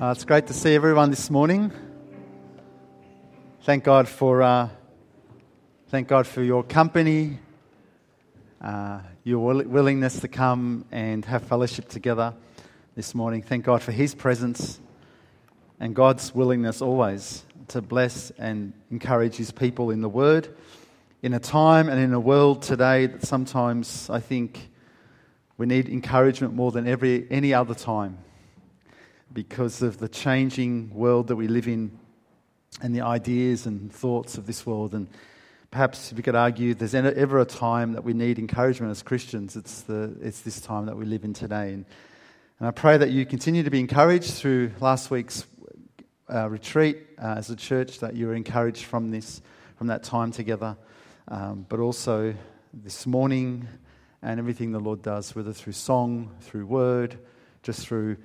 Uh, it's great to see everyone this morning. Thank God for uh, thank God for your company, uh, your will- willingness to come and have fellowship together this morning. Thank God for His presence and God's willingness always to bless and encourage His people in the Word. In a time and in a world today that sometimes I think we need encouragement more than every any other time because of the changing world that we live in and the ideas and thoughts of this world. And perhaps we could argue there's ever a time that we need encouragement as Christians, it's, the, it's this time that we live in today. And, and I pray that you continue to be encouraged through last week's uh, retreat uh, as a church, that you were encouraged from this, from that time together, um, but also this morning and everything the Lord does, whether through song, through word, just through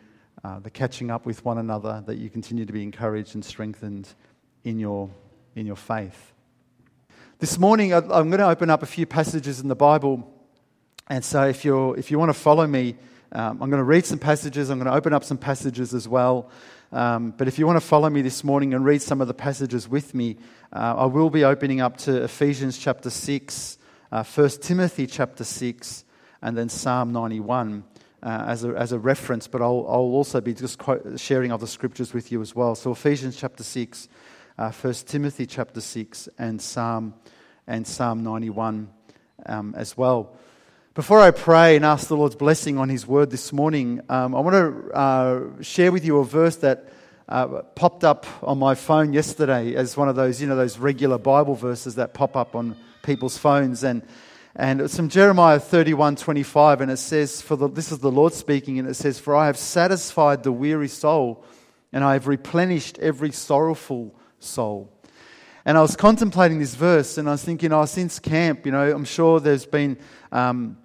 uh, the catching up with one another, that you continue to be encouraged and strengthened in your, in your faith. This morning, I'm going to open up a few passages in the Bible. And so, if, you're, if you want to follow me, um, I'm going to read some passages. I'm going to open up some passages as well. Um, but if you want to follow me this morning and read some of the passages with me, uh, I will be opening up to Ephesians chapter 6, uh, 1 Timothy chapter 6, and then Psalm 91 uh, as, a, as a reference, but I'll, I'll also be just quote, sharing other scriptures with you as well. So Ephesians chapter 6, uh, 1 Timothy chapter 6, and Psalm, and Psalm 91 um, as well. Before I pray and ask the Lord's blessing on His word this morning, um, I want to uh, share with you a verse that uh, popped up on my phone yesterday as one of those, you know, those regular Bible verses that pop up on people's phones. And and it's from Jeremiah 31 25, and it says, for the, This is the Lord speaking, and it says, For I have satisfied the weary soul, and I have replenished every sorrowful soul. And I was contemplating this verse, and I was thinking, oh, since camp, you know, I'm sure there's been um,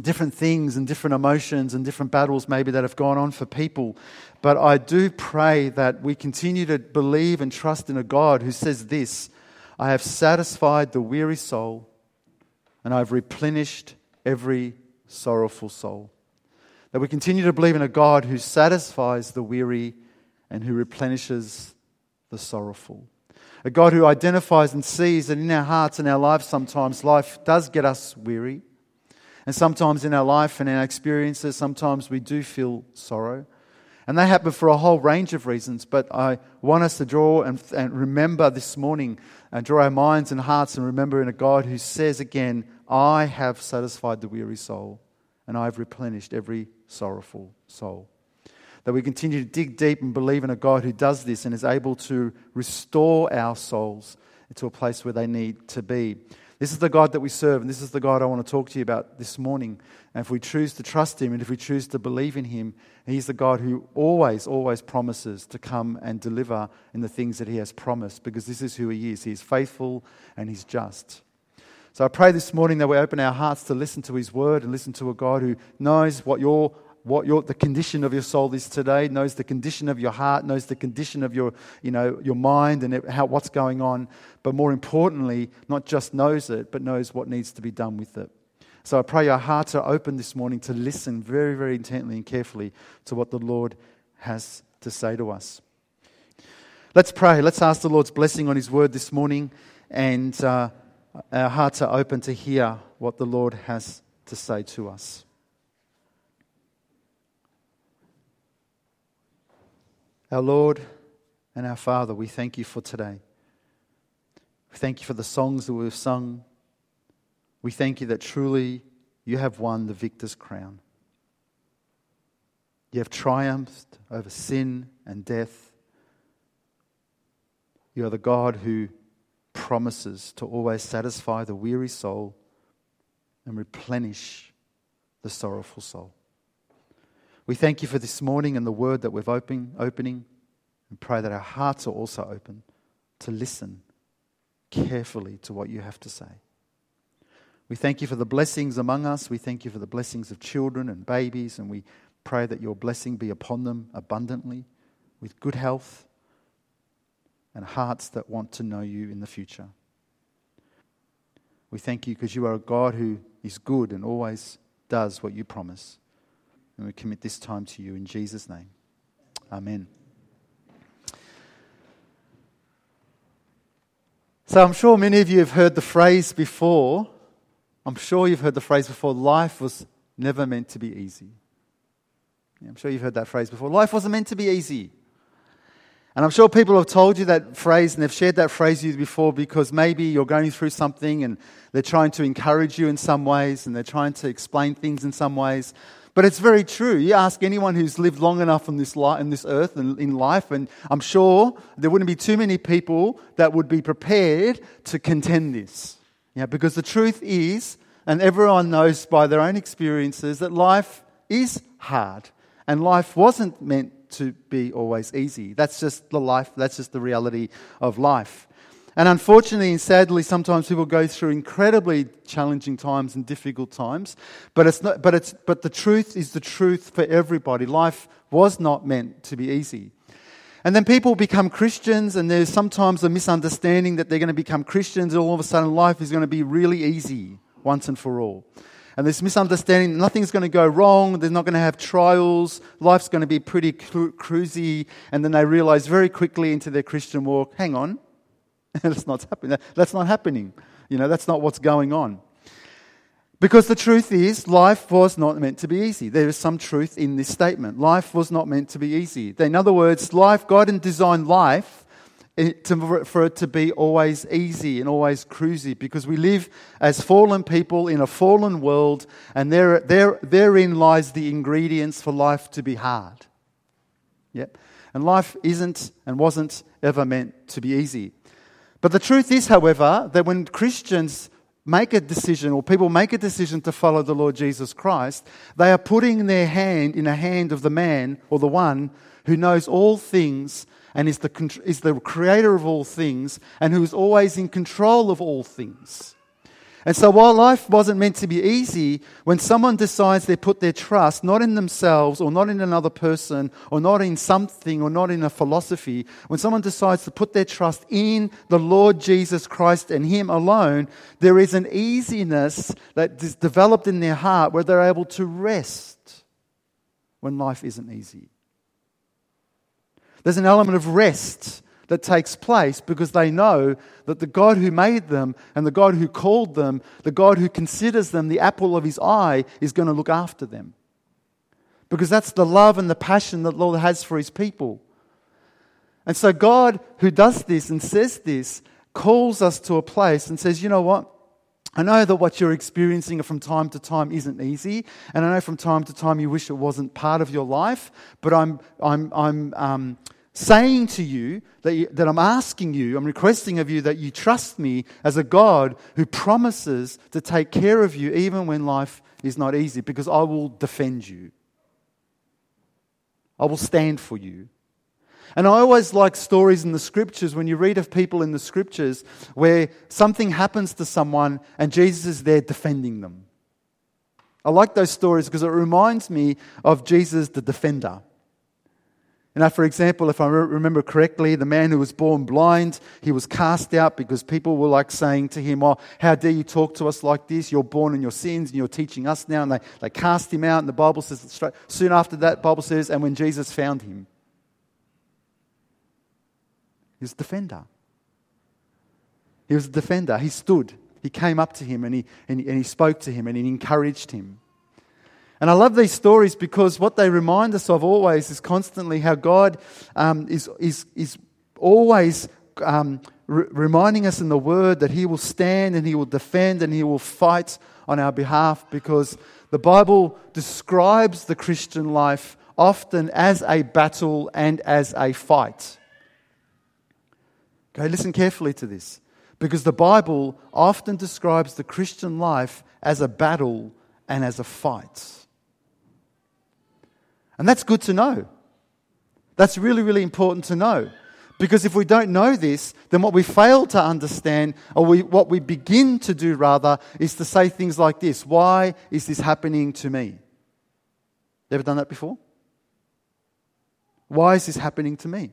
different things and different emotions and different battles maybe that have gone on for people. But I do pray that we continue to believe and trust in a God who says this I have satisfied the weary soul and I've replenished every sorrowful soul. That we continue to believe in a God who satisfies the weary and who replenishes the sorrowful. A God who identifies and sees that in our hearts and our lives, sometimes life does get us weary. And sometimes in our life and our experiences, sometimes we do feel sorrow. And they happen for a whole range of reasons, but I want us to draw and, and remember this morning and draw our minds and hearts and remember in a God who says again, I have satisfied the weary soul, and I have replenished every sorrowful soul. That we continue to dig deep and believe in a God who does this and is able to restore our souls to a place where they need to be. This is the God that we serve, and this is the God I want to talk to you about this morning. And if we choose to trust Him and if we choose to believe in Him, He's the God who always, always promises to come and deliver in the things that He has promised, because this is who He is. He is faithful and He's just. So I pray this morning that we open our hearts to listen to His word and listen to a God who knows what your what your, the condition of your soul is today, knows the condition of your heart, knows the condition of your, you know, your mind and how, what's going on. But more importantly, not just knows it, but knows what needs to be done with it. So I pray our hearts are open this morning to listen very, very intently and carefully to what the Lord has to say to us. Let's pray. Let's ask the Lord's blessing on His word this morning. And uh, our hearts are open to hear what the Lord has to say to us. Our Lord and our Father, we thank you for today. We thank you for the songs that we've sung. We thank you that truly you have won the victor's crown. You have triumphed over sin and death. You are the God who promises to always satisfy the weary soul and replenish the sorrowful soul. We thank you for this morning and the word that we've open, opening and pray that our hearts are also open to listen carefully to what you have to say. We thank you for the blessings among us. We thank you for the blessings of children and babies, and we pray that your blessing be upon them abundantly with good health and hearts that want to know you in the future. We thank you because you are a God who is good and always does what you promise. And we commit this time to you in Jesus' name. Amen. So I'm sure many of you have heard the phrase before. I'm sure you've heard the phrase before life was never meant to be easy. Yeah, I'm sure you've heard that phrase before. Life wasn't meant to be easy. And I'm sure people have told you that phrase and they've shared that phrase with you before because maybe you're going through something and they're trying to encourage you in some ways and they're trying to explain things in some ways. But it's very true. You ask anyone who's lived long enough on this, li- in this earth and in life, and I'm sure there wouldn't be too many people that would be prepared to contend this. Yeah, because the truth is, and everyone knows by their own experiences, that life is hard. And life wasn't meant to be always easy. That's just the life, that's just the reality of life. And unfortunately and sadly, sometimes people go through incredibly challenging times and difficult times. But, it's not, but, it's, but the truth is the truth for everybody. Life was not meant to be easy. And then people become Christians, and there's sometimes a misunderstanding that they're going to become Christians, and all of a sudden life is going to be really easy once and for all. And this misunderstanding, nothing's going to go wrong, they're not going to have trials, life's going to be pretty cru- cruisy, and then they realize very quickly into their Christian walk, hang on, that's not happening. That's not happening. You know, that's not what's going on. Because the truth is, life was not meant to be easy. There is some truth in this statement. Life was not meant to be easy. In other words, life, God didn't design life for it to be always easy and always cruisy because we live as fallen people in a fallen world, and there, there, therein lies the ingredients for life to be hard. Yep. And life isn't and wasn't ever meant to be easy. But the truth is, however, that when Christians make a decision or people make a decision to follow the Lord Jesus Christ, they are putting their hand in a hand of the man or the one who knows all things and is the, is the creator of all things and who is always in control of all things. And so, while life wasn't meant to be easy, when someone decides they put their trust not in themselves or not in another person or not in something or not in a philosophy, when someone decides to put their trust in the Lord Jesus Christ and Him alone, there is an easiness that is developed in their heart where they're able to rest when life isn't easy. There's an element of rest that takes place because they know that the God who made them and the God who called them, the God who considers them the apple of his eye, is going to look after them. Because that's the love and the passion that the Lord has for his people. And so, God, who does this and says this, calls us to a place and says, you know what? I know that what you're experiencing from time to time isn't easy, and I know from time to time you wish it wasn't part of your life, but I'm, I'm, I'm, um, saying to you that, you, that I'm asking you, I'm requesting of you that you trust me as a God who promises to take care of you even when life is not easy, because I will defend you. I will stand for you. And I always like stories in the scriptures when you read of people in the scriptures where something happens to someone and Jesus is there defending them. I like those stories because it reminds me of Jesus the defender. You know, for example, if I remember correctly, the man who was born blind, he was cast out because people were like saying to him, Oh, how dare you talk to us like this? You're born in your sins and you're teaching us now. And they, they cast him out. And the Bible says, straight, soon after that, Bible says, and when Jesus found him, he was a defender. He was a defender. He stood. He came up to him and he, and he, and he spoke to him and he encouraged him. And I love these stories because what they remind us of always is constantly how God um, is, is, is always um, re- reminding us in the Word that He will stand and He will defend and He will fight on our behalf because the Bible describes the Christian life often as a battle and as a fight. Okay, listen carefully to this because the Bible often describes the Christian life as a battle and as a fight. And that's good to know. That's really, really important to know. Because if we don't know this, then what we fail to understand, or we, what we begin to do rather, is to say things like this Why is this happening to me? You ever done that before? Why is this happening to me?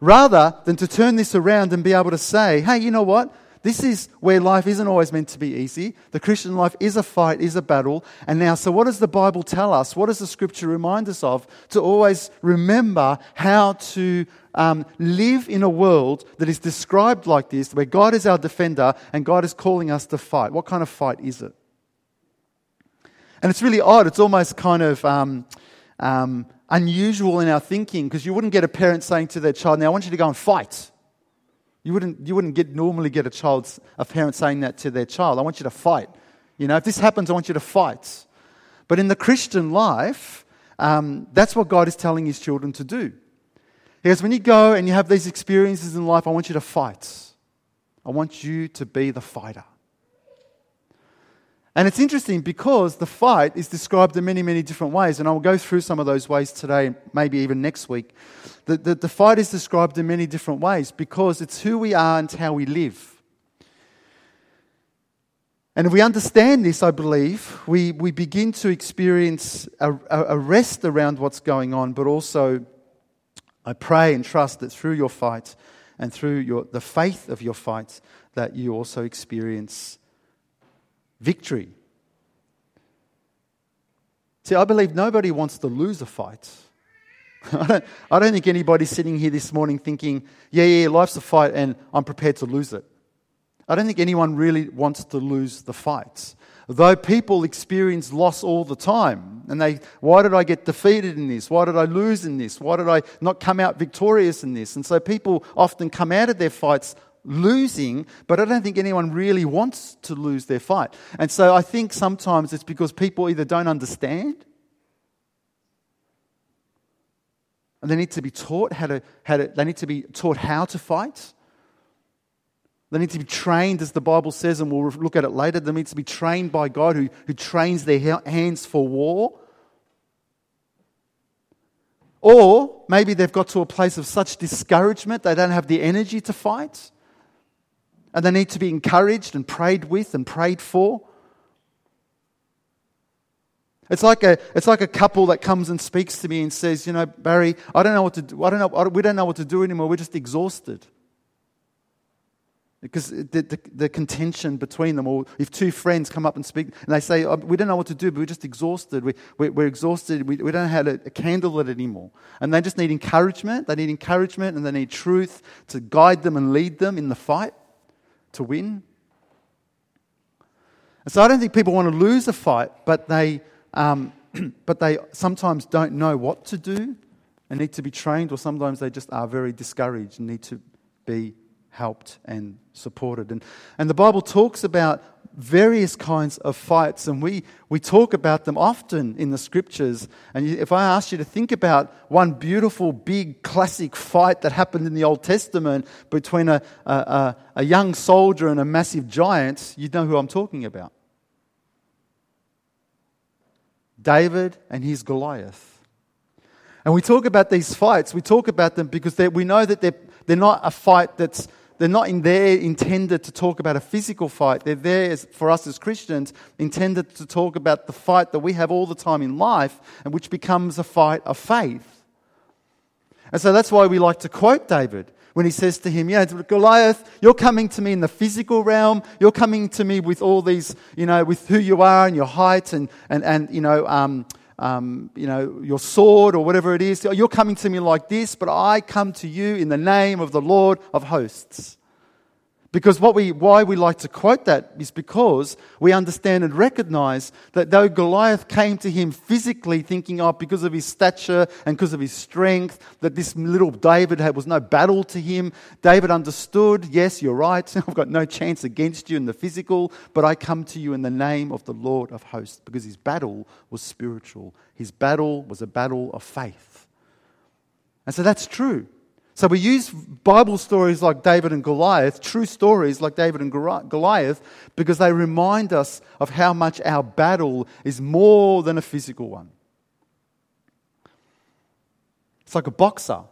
Rather than to turn this around and be able to say, hey, you know what? This is where life isn't always meant to be easy. The Christian life is a fight, is a battle. And now, so what does the Bible tell us? What does the scripture remind us of? To always remember how to um, live in a world that is described like this, where God is our defender and God is calling us to fight. What kind of fight is it? And it's really odd. It's almost kind of um, um, unusual in our thinking because you wouldn't get a parent saying to their child, Now I want you to go and fight. You wouldn't, you wouldn't get, normally get a, a parent saying that to their child. I want you to fight. You know, if this happens, I want you to fight. But in the Christian life, um, that's what God is telling his children to do. He goes, when you go and you have these experiences in life, I want you to fight. I want you to be the fighter. And it's interesting because the fight is described in many, many different ways, and I'll go through some of those ways today, maybe even next week. The, the, the, fight is described in many different ways because it's who we are and how we live. And if we understand this, I believe, we, we begin to experience a, a rest around what's going on, but also I pray and trust that through your fight and through your, the faith of your fight, that you also experience victory. See, I believe nobody wants to lose a fight. I don't, I don't think anybody's sitting here this morning thinking, yeah, yeah, life's a fight and I'm prepared to lose it. I don't think anyone really wants to lose the fights. Though people experience loss all the time, and they, why did I get defeated in this? Why did I lose in this? Why did I not come out victorious in this? And so people often come out of their fights losing, but I don't think anyone really wants to lose their fight. And so I think sometimes it's because people either don't understand and they need to be taught how to, how to they need to be taught how to fight. They need to be trained, as the Bible says, and we'll look at it later. They need to be trained by God who, who trains their hands for war. Or maybe they've got to a place of such discouragement they don't have the energy to fight and they need to be encouraged and prayed with and prayed for. It's like a, it's like a couple that comes and speaks to me and says, You know, Barry, I don't know what to do. I don't know, we don't know what to do anymore. We're just exhausted. Because the, the, the, contention between them, or if two friends come up and speak and they say, oh, We don't know what to do, but we're just exhausted. We, we, we're exhausted. We, we don't know how to handle it anymore. And they just need encouragement. They need encouragement and they need truth to guide them and lead them in the fight to win. And so I don't think people want to lose a fight, but they, um, but they sometimes don't know what to do and need to be trained, or sometimes they just are very discouraged and need to be helped and supported. And, and the Bible talks about various kinds of fights, and we, we talk about them often in the scriptures. And if I asked you to think about one beautiful, big, classic fight that happened in the Old Testament between a, a, a young soldier and a massive giant, you'd know who I'm talking about David and his Goliath. And we talk about these fights, we talk about them because we know that they're, they're not a fight that's they're not in there intended to talk about a physical fight. They're there as, for us as Christians, intended to talk about the fight that we have all the time in life, and which becomes a fight of faith. And so that's why we like to quote David when he says to him, Yeah, Goliath, you're coming to me in the physical realm. You're coming to me with all these, you know, with who you are and your height and, and, and you know, um, um, you know, your sword or whatever it is. You're coming to me like this, but I come to you in the name of the Lord of hosts. Because what we, why we like to quote that is because we understand and recognize that though Goliath came to him physically thinking, oh, because of his stature and because of his strength, that this little David had, was no battle to him. David understood, yes, you're right. I've got no chance against you in the physical, but I come to you in the name of the Lord of hosts because his battle was spiritual. His battle was a battle of faith. And so that's true. So we use Bible stories like David and Goliath, true stories like David and Goliath, because they remind us of how much our battle is more than a physical one. It's like a boxer.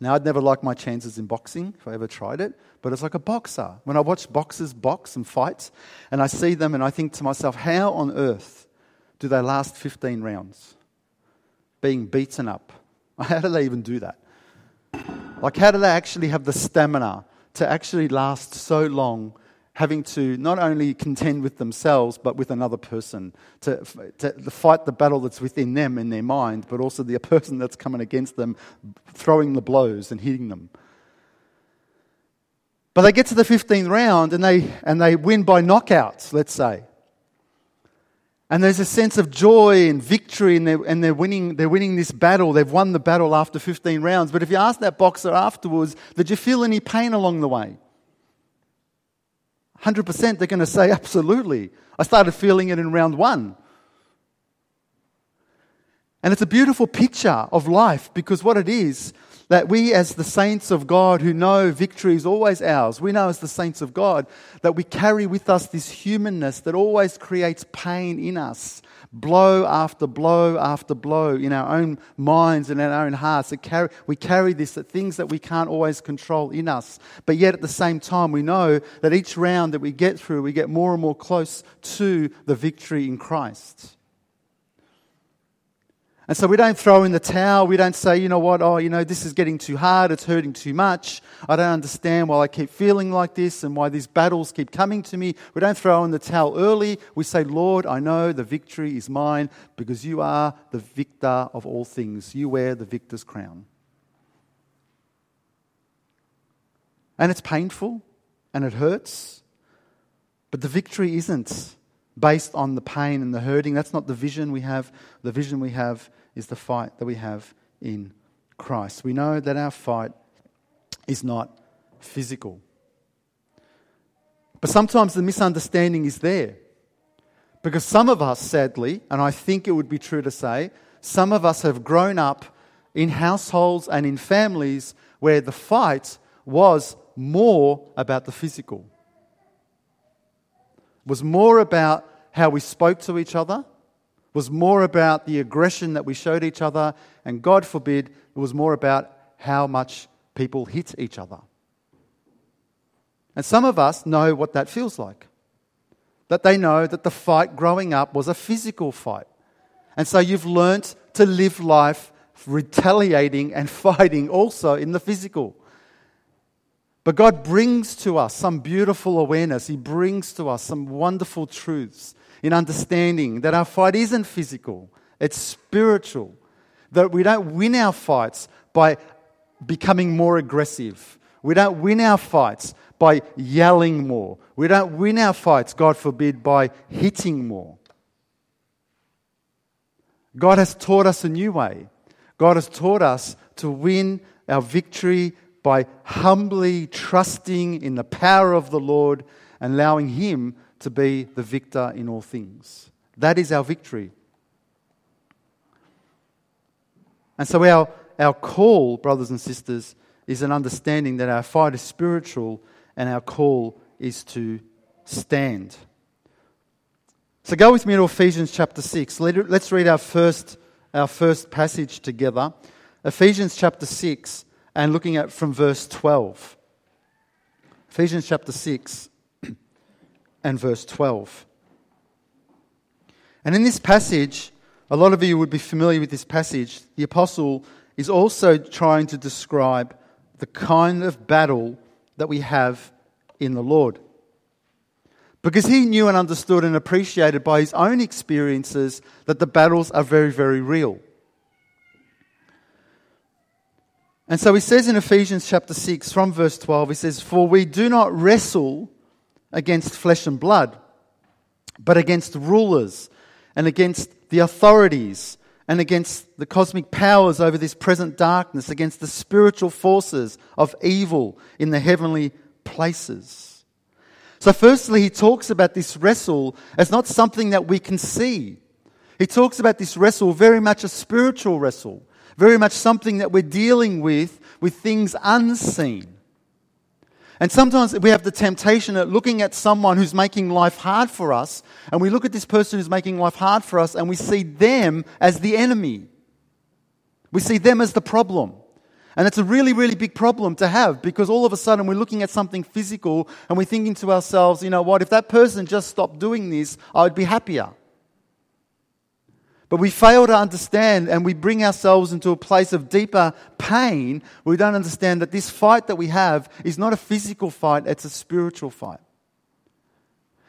Now, I'd never like my chances in boxing if I ever tried it, but it's like a boxer. When I watch boxers box and fight, and I see them and I think to myself, how on earth do they last 15 rounds? Being beaten up, how do they even do that? Like, how do they actually have the stamina to actually last so long having to not only contend with themselves but with another person to, to, fight the battle that's within them in their mind but also the person that's coming against them throwing the blows and hitting them but they get to the 15th round and they, and they win by knockouts let's say and there's a sense of joy and victory, and, they're, and they're, winning, they're winning this battle. They've won the battle after 15 rounds. But if you ask that boxer afterwards, did you feel any pain along the way? 100% they're going to say, absolutely. I started feeling it in round one. And it's a beautiful picture of life because what it is, that we, as the saints of God who know victory is always ours, we know as the saints of God that we carry with us this humanness that always creates pain in us. Blow after blow after blow in our own minds and in our own hearts. We carry this, that things that we can't always control in us. But yet at the same time, we know that each round that we get through, we get more and more close to the victory in Christ. And so we don't throw in the towel. We don't say, you know what, oh, you know, this is getting too hard. It's hurting too much. I don't understand why I keep feeling like this and why these battles keep coming to me. We don't throw in the towel early. We say, Lord, I know the victory is mine because you are the victor of all things. You wear the victor's crown. And it's painful and it hurts, but the victory isn't based on the pain and the hurting. That's not the vision we have. The vision we have is the fight that we have in Christ. We know that our fight is not physical. But sometimes the misunderstanding is there. Because some of us, sadly, and I think it would be true to say, some of us have grown up in households and in families where the fight was more about the physical, was more about how we spoke to each other, was more about the aggression that we showed each other, and God forbid, it was more about how much people hit each other. And some of us know what that feels like. That they know that the fight growing up was a physical fight. And so you've learnt to live life retaliating and fighting also in the physical. But God brings to us some beautiful awareness. He brings to us some wonderful truths in understanding that our fight isn't physical, it's spiritual. That we don't win our fights by becoming more aggressive. We don't win our fights by yelling more. We don't win our fights, God forbid, by hitting more. God has taught us a new way. God has taught us to win our victory by humbly trusting in the power of the Lord and allowing Him to be the victor in all things. That is our victory. And so, our, our call, brothers and sisters, is an understanding that our fight is spiritual and our call is to stand. So, go with me to Ephesians chapter 6. Let's read our first, our first passage together. Ephesians chapter 6, and looking at from verse 12. Ephesians chapter 6 and verse 12. And in this passage, a lot of you would be familiar with this passage. The apostle is also trying to describe the kind of battle that we have in the Lord. Because he knew and understood and appreciated by his own experiences that the battles are very, very real. And so he says in Ephesians chapter 6, from verse 12, he says, For we do not wrestle against flesh and blood, but against rulers and against the authorities and against the cosmic powers over this present darkness, against the spiritual forces of evil in the heavenly places. So, firstly, he talks about this wrestle as not something that we can see. He talks about this wrestle very much a spiritual wrestle, very much something that we're dealing with with things unseen. And sometimes we have the temptation of looking at someone who's making life hard for us, and we look at this person who's making life hard for us, and we see them as the enemy. We see them as the problem. And it's a really, really big problem to have because all of a sudden we're looking at something physical and we're thinking to ourselves, you know what, if that person just stopped doing this, I would be happier. But we fail to understand and we bring ourselves into a place of deeper pain, we don't understand that this fight that we have is not a physical fight, it's a spiritual fight.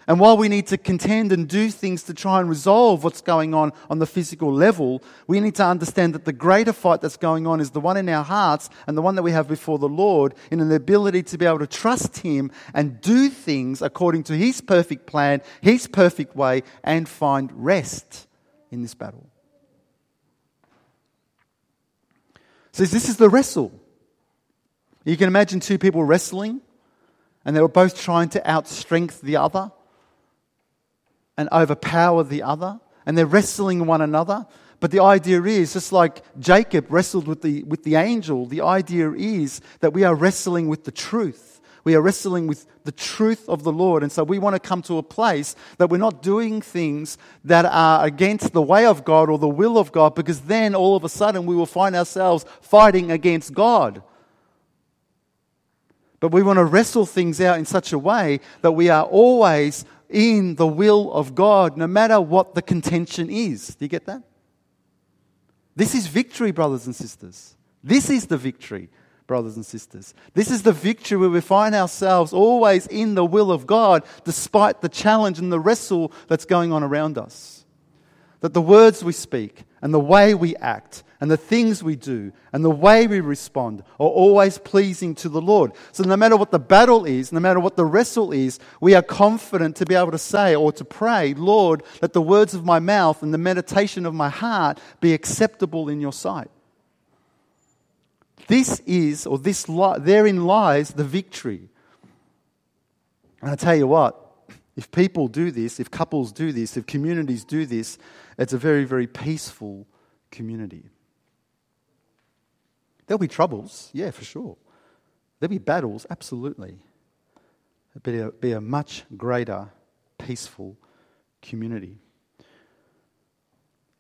And while we need to contend and do things to try and resolve what's going on on the physical level, we need to understand that the greater fight that's going on is the one in our hearts and the one that we have before the Lord in an ability to be able to trust Him and do things according to His perfect plan, His perfect way, and find rest in this battle. So, this is the wrestle. You can imagine two people wrestling, and they were both trying to outstrength the other and overpower the other, and they're wrestling one another. But the idea is, just like Jacob wrestled with the, with the angel, the idea is that we are wrestling with the truth. We are wrestling with the truth of the Lord. And so we want to come to a place that we're not doing things that are against the way of God or the will of God, because then all of a sudden we will find ourselves fighting against God. But we want to wrestle things out in such a way that we are always in the will of God, no matter what the contention is. Do you get that? This is victory, brothers and sisters. This is the victory, brothers and sisters. This is the victory where we find ourselves always in the will of God, despite the challenge and the wrestle that's going on around us. That the words we speak and the way we act and the things we do and the way we respond are always pleasing to the Lord. So, no matter what the battle is, no matter what the wrestle is, we are confident to be able to say or to pray, Lord, let the words of my mouth and the meditation of my heart be acceptable in your sight. This is, or this therein lies the victory. And I tell you what, if people do this, if couples do this, if communities do this, it's a very, very peaceful community. There'll be troubles, yeah, for sure. There'll be battles, absolutely. It'll be a much greater, peaceful community.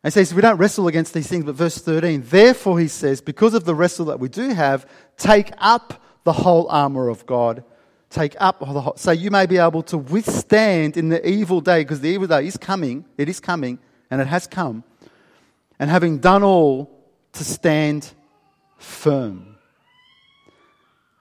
And he says, We don't wrestle against these things, but verse 13, therefore, he says, because of the wrestle that we do have, take up the whole armor of God. Take up the whole, so you may be able to withstand in the evil day, because the evil day is coming, it is coming, and it has come. And having done all, to stand firm.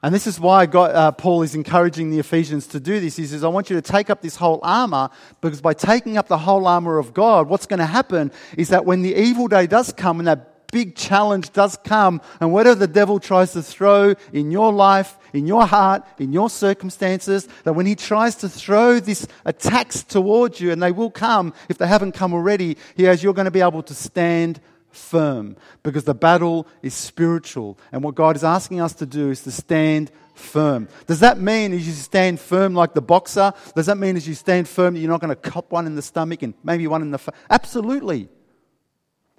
And this is why God, uh, Paul is encouraging the Ephesians to do this. He says, I want you to take up this whole armor because by taking up the whole armor of God, what's going to happen is that when the evil day does come and that big challenge does come, and whatever the devil tries to throw in your life, in your heart, in your circumstances, that when he tries to throw these attacks towards you, and they will come if they haven't come already, he has, you're going to be able to stand firm because the battle is spiritual. And what God is asking us to do is to stand firm. Does that mean as you stand firm like the boxer? Does that mean as you stand firm that you're not going to cop one in the stomach and maybe one in the face? Absolutely.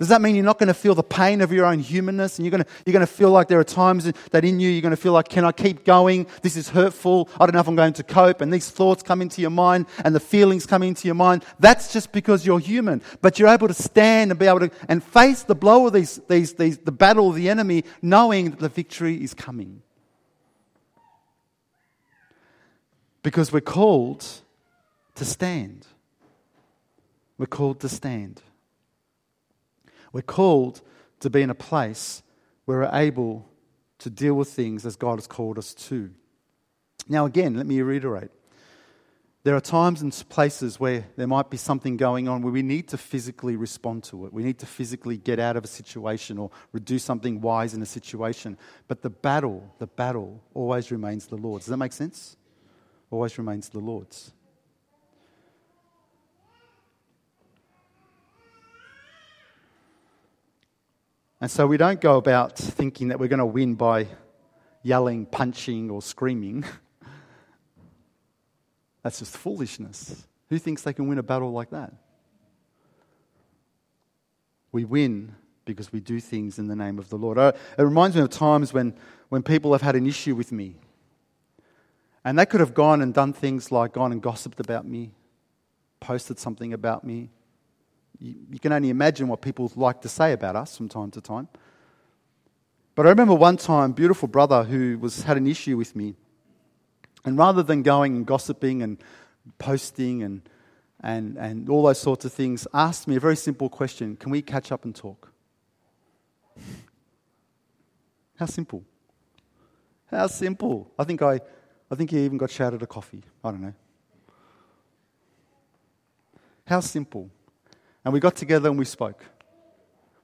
Does that mean you're not going to feel the pain of your own humanness and you're going, to, you're going to feel like there are times that in you you're going to feel like, can I keep going? This is hurtful. I don't know if I'm going to cope. And these thoughts come into your mind and the feelings come into your mind. That's just because you're human. But you're able to stand and be able to and face the blow of these, these, these, the battle of the enemy, knowing that the victory is coming. Because we're called to stand. We're called to stand. We're called to be in a place where we're able to deal with things as God has called us to. Now, again, let me reiterate. There are times and places where there might be something going on where we need to physically respond to it. We need to physically get out of a situation or do something wise in a situation. But the battle, the battle always remains the Lord's. Does that make sense? Always remains the Lord's. And so we don't go about thinking that we're going to win by yelling, punching, or screaming. That's just foolishness. Who thinks they can win a battle like that? We win because we do things in the name of the Lord. Uh, it reminds me of times when, when people have had an issue with me. And they could have gone and done things like gone and gossiped about me, posted something about me, you, you can only imagine what people like to say about us from time to time. But I remember one time, beautiful brother who was had an issue with me, and rather than going and gossiping and posting and and, and all those sorts of things, asked me a very simple question Can we catch up and talk? How simple. How simple. I think I, I think he even got shouted a coffee. I don't know. How simple. And we got together and we spoke.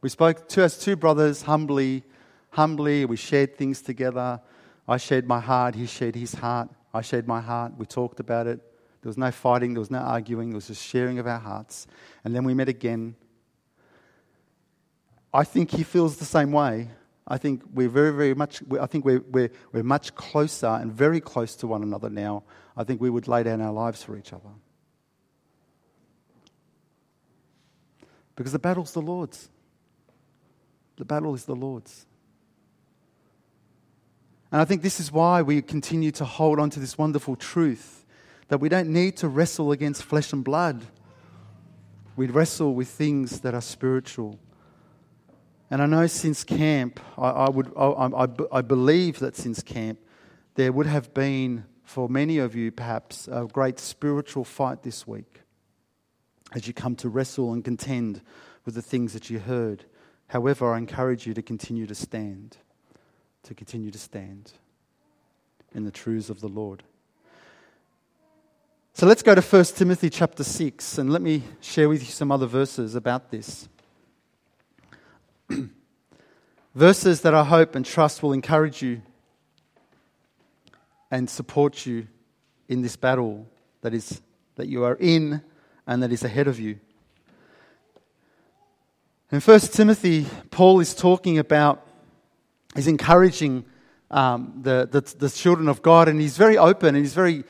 We spoke to as two brothers humbly, humbly. We shared things together. I shared my heart. He shared his heart. I shared my heart. We talked about it. There was no fighting. There was no arguing. There was just sharing of our hearts. And then we met again. I think he feels the same way. I think we're very, very much, I think we're, we're, we're much closer and very close to one another now. I think we would lay down our lives for each other. Because the battle's the Lord's. The battle is the Lord's. And I think this is why we continue to hold on to this wonderful truth that we don't need to wrestle against flesh and blood. We wrestle with things that are spiritual. And I know since camp, I, I would, I, I, I believe that since camp, there would have been, for many of you perhaps, a great spiritual fight this week as you come to wrestle and contend with the things that you heard. However, I encourage you to continue to stand, to continue to stand in the truths of the Lord. So let's go to 1 Timothy chapter 6 and let me share with you some other verses about this. verses that I hope and trust will encourage you and support you in this battle that is that you are in and that is ahead of you. In 1 Timothy, Paul is talking about, he's encouraging um, the, the, the children of God, and he's very open and he's very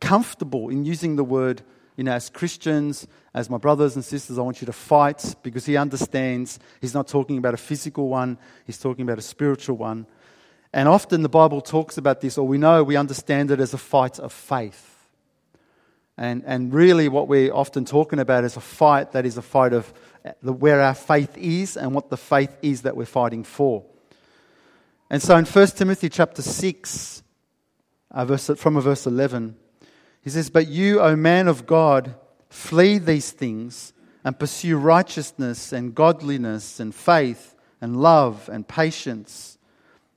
comfortable in using the word, you know, as Christians, as my brothers and sisters, I want you to fight because he understands he's not talking about a physical one, he's talking about a spiritual one. And often the Bible talks about this, or we know we understand it as a fight of faith. And, and really, what we're often talking about is a fight that is a fight of where our faith is and what the faith is that we're fighting for. And so in 1 Timothy chapter 6, uh, verse, from verse 11, he says, But you, O man of God, flee these things and pursue righteousness and godliness and faith and love and patience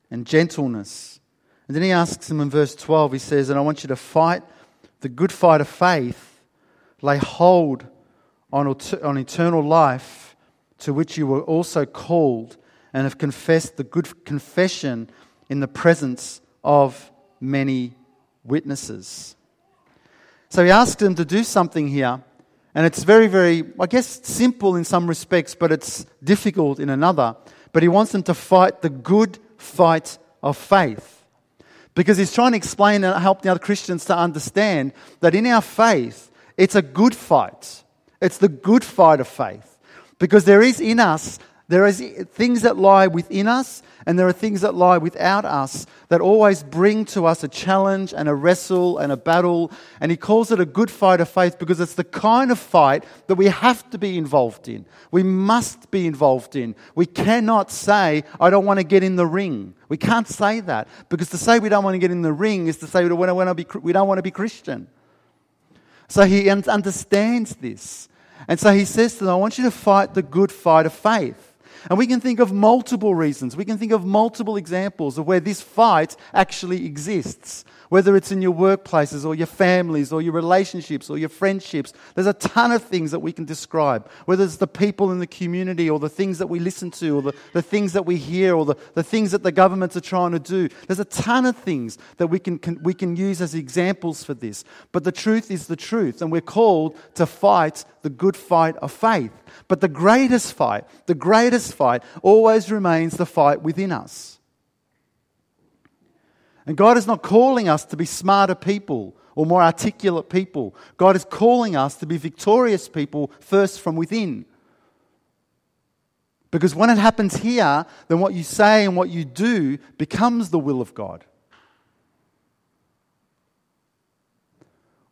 and gentleness. And then he asks him in verse 12, he says, And I want you to fight the good fight of faith, lay hold on, on eternal life to which you were also called and have confessed the good confession in the presence of many witnesses. So he asked them to do something here, and it's very, very, I guess, simple in some respects, but it's difficult in another. But he wants them to fight the good fight of faith. Because he's trying to explain and help the other Christians to understand that in our faith, it's a good fight. It's the good fight of faith. Because there is in us, there is things that lie within us, and there are things that lie without us that always bring to us a challenge and a wrestle and a battle. And he calls it a good fight of faith because it's the kind of fight that we have to be involved in. We must be involved in. We cannot say, I don't want to get in the ring. We can't say that because to say we don't want to get in the ring is to say we don't want to be, we don't want to be Christian. So he understands this. And so he says to them, I want you to fight the good fight of faith. And we can think of multiple reasons. We can think of multiple examples of where this fight actually exists whether it's in your workplaces or your families or your relationships or your friendships. There's a ton of things that we can describe, whether it's the people in the community or the things that we listen to or the, the things that we hear or the, the things that the governments are trying to do. There's a ton of things that we can, can, we can use as examples for this. But the truth is the truth, and we're called to fight the good fight of faith. But the greatest fight, the greatest fight, always remains the fight within us. And God is not calling us to be smarter people or more articulate people. God is calling us to be victorious people first from within. Because when it happens here, then what you say and what you do becomes the will of God.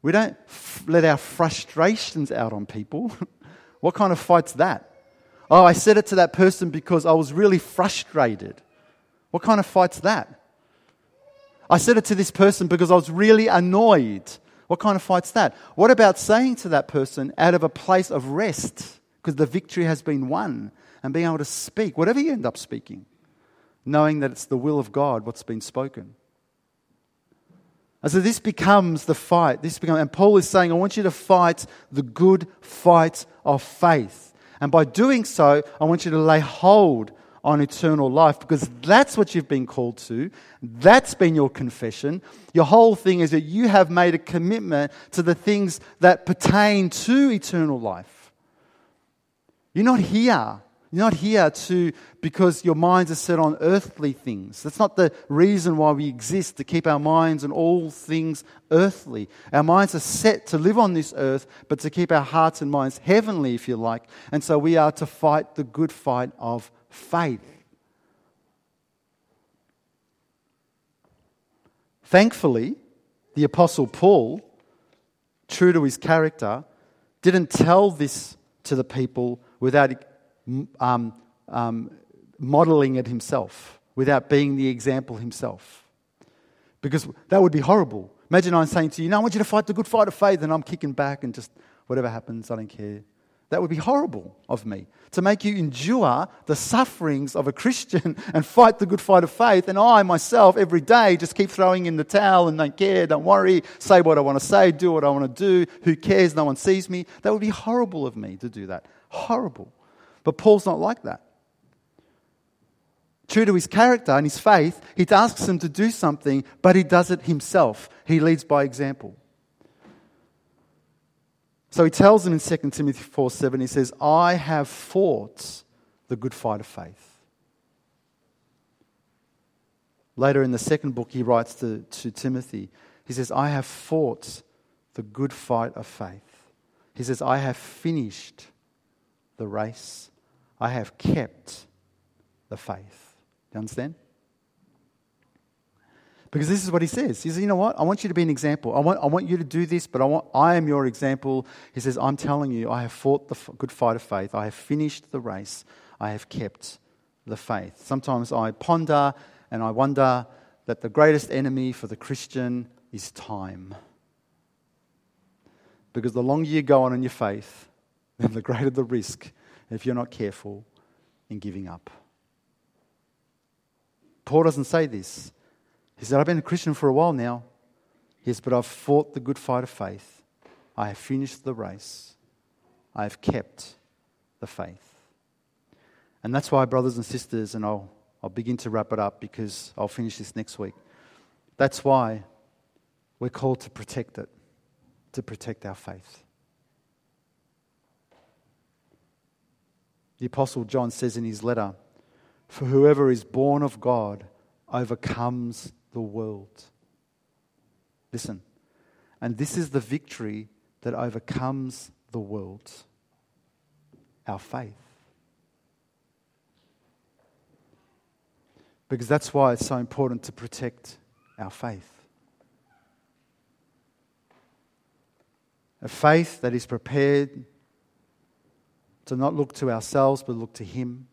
We don't f- let our frustrations out on people. what kind of fight's that? Oh, I said it to that person because I was really frustrated. What kind of fight's that? I said it to this person because I was really annoyed. What kind of fight's that? What about saying to that person out of a place of rest because the victory has been won and being able to speak, whatever you end up speaking? knowing that it's the will of God what's been spoken. And so this becomes the fight. This becomes, and Paul is saying, I want you to fight the good fight of faith. And by doing so, I want you to lay hold on eternal life because that's what you've been called to. That's been your confession. Your whole thing is that you have made a commitment to the things that pertain to eternal life. You're not here you're not here to because your minds are set on earthly things. That's not the reason why we exist, to keep our minds on all things earthly. Our minds are set to live on this earth, but to keep our hearts and minds heavenly, if you like. And so we are to fight the good fight of faith. Thankfully, the Apostle Paul, true to his character, didn't tell this to the people without um, um, modeling it himself, without being the example himself. Because that would be horrible. Imagine I'm saying to you, No, I want you to fight the good fight of faith, and I'm kicking back and just whatever happens, I don't care. That would be horrible of me to make you endure the sufferings of a Christian and fight the good fight of faith. And I myself, every day, just keep throwing in the towel and don't care, don't worry, say what I want to say, do what I want to do. Who cares? No one sees me. That would be horrible of me to do that. Horrible. But Paul's not like that. True to his character and his faith, he asks him to do something, but he does it himself. He leads by example. So he tells him in 2 Timothy 4 7, he says, I have fought the good fight of faith. Later in the second book, he writes to, to Timothy, he says, I have fought the good fight of faith. He says, I have finished the race. I have kept the faith. Do you understand? Because this is what he says. He says, You know what? I want you to be an example. I want, I want you to do this, but I, want, I am your example. He says, I'm telling you, I have fought the good fight of faith. I have finished the race. I have kept the faith. Sometimes I ponder and I wonder that the greatest enemy for the Christian is time. Because the longer you go on in your faith, then the greater the risk if you're not careful in giving up. Paul doesn't say this. He said, I've been a Christian for a while now. Yes, but I've fought the good fight of faith. I have finished the race. I have kept the faith. And that's why, brothers and sisters, and I'll, I'll begin to wrap it up because I'll finish this next week. That's why we're called to protect it, to protect our faith. The Apostle John says in his letter, For whoever is born of God overcomes the world. Listen, and this is the victory that overcomes the world our faith. Because that's why it's so important to protect our faith. A faith that is prepared to not look to ourselves, but look to Him.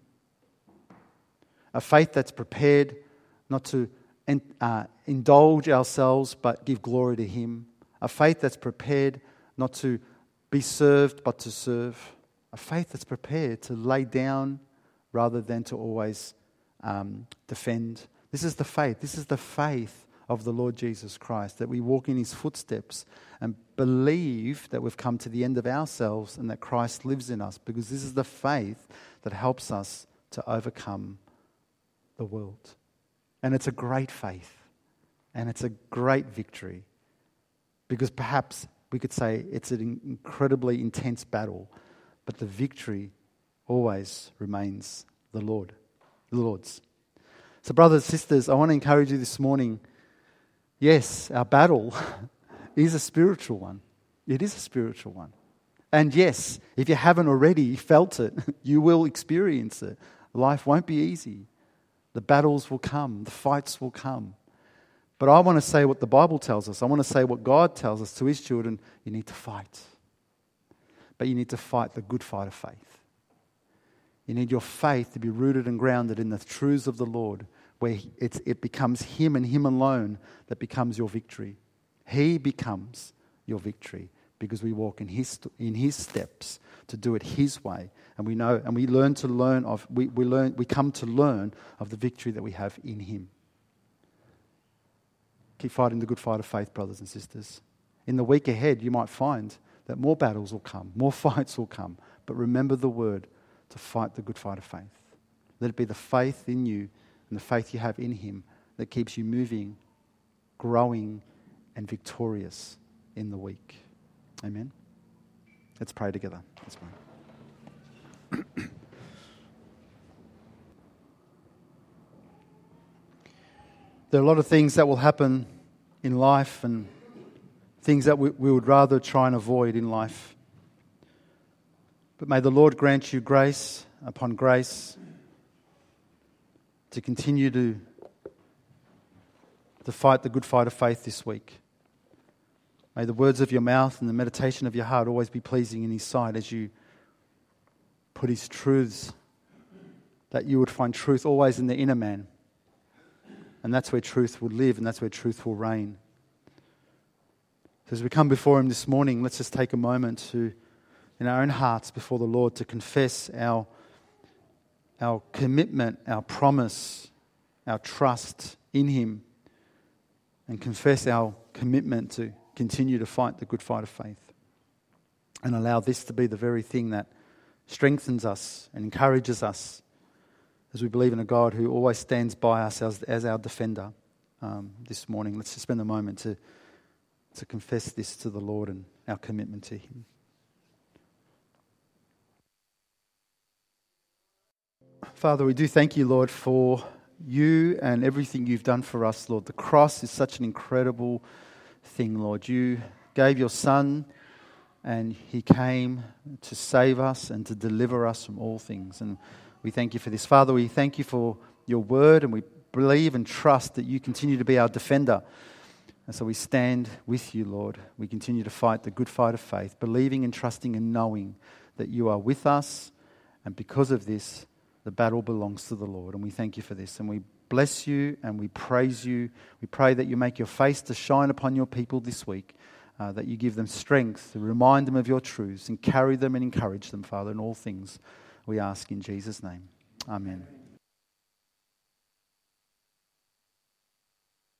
A faith that's prepared not to uh, indulge ourselves, but give glory to Him. A faith that's prepared not to be served, but to serve. A faith that's prepared to lay down rather than to always um, defend. This is the faith. This is the faith of the Lord Jesus Christ, that we walk in his footsteps and believe that we've come to the end of ourselves and that Christ lives in us, because this is the faith that helps us to overcome the world. And it's a great faith, and it's a great victory, because perhaps we could say it's an incredibly intense battle, but the victory always remains the Lord, the Lord's. So, brothers and sisters, I want to encourage you this morning yes, our battle is a spiritual one. It is a spiritual one. And yes, if you haven't already felt it, you will experience it. Life won't be easy. The battles will come, the fights will come. But I want to say what the Bible tells us. I want to say what God tells us to His children. You need to fight. But you need to fight the good fight of faith. You need your faith to be rooted and grounded in the truths of the Lord where it becomes Him and Him alone that becomes your victory. He becomes your victory because we walk in his, in his steps to do it his way. And we know and we learn to learn of we, we learn we come to learn of the victory that we have in him. Keep fighting the good fight of faith, brothers and sisters. In the week ahead, you might find that more battles will come, more fights will come. But remember the word to fight the good fight of faith. Let it be the faith in you and the faith you have in Him that keeps you moving, growing, and victorious in the week. Amen. Let's pray together. Let's pray. there are a lot of things that will happen in life and things that we, we would rather try and avoid in life. But may the Lord grant you grace upon grace to continue to, to fight the good fight of faith this week. May the words of your mouth and the meditation of your heart always be pleasing in His sight as you put His truths, that you would find truth always in the inner man. And that's where truth will live and that's where truth will reign. So as we come before Him this morning, let's just take a moment to, in our own hearts before the Lord, to confess our, our commitment, our promise, our trust in Him, and confess our commitment to continue to fight the good fight of faith. And allow this to be the very thing that strengthens us and encourages us as we believe in a God who always stands by us as, as our defender. Um, this morning, let's just spend a moment to to confess this to the Lord and our commitment to Him. Father, we do thank you, Lord, for you and everything you've done for us, Lord. The cross is such an incredible thing, Lord. You gave your Son, and He came to save us and to deliver us from all things. And we thank you for this. Father, we thank you for your word, and we believe and trust that you continue to be our defender and so we stand with you, Lord. We continue to fight the good fight of faith, believing and trusting and knowing that you are with us. And because of this, the battle belongs to the Lord. And we thank you for this. And we bless you and we praise you. We pray that you make your face to shine upon your people this week, uh, that you give them strength remind them of your truths and carry them and encourage them, Father, in all things. We ask in Jesus' name. Amen.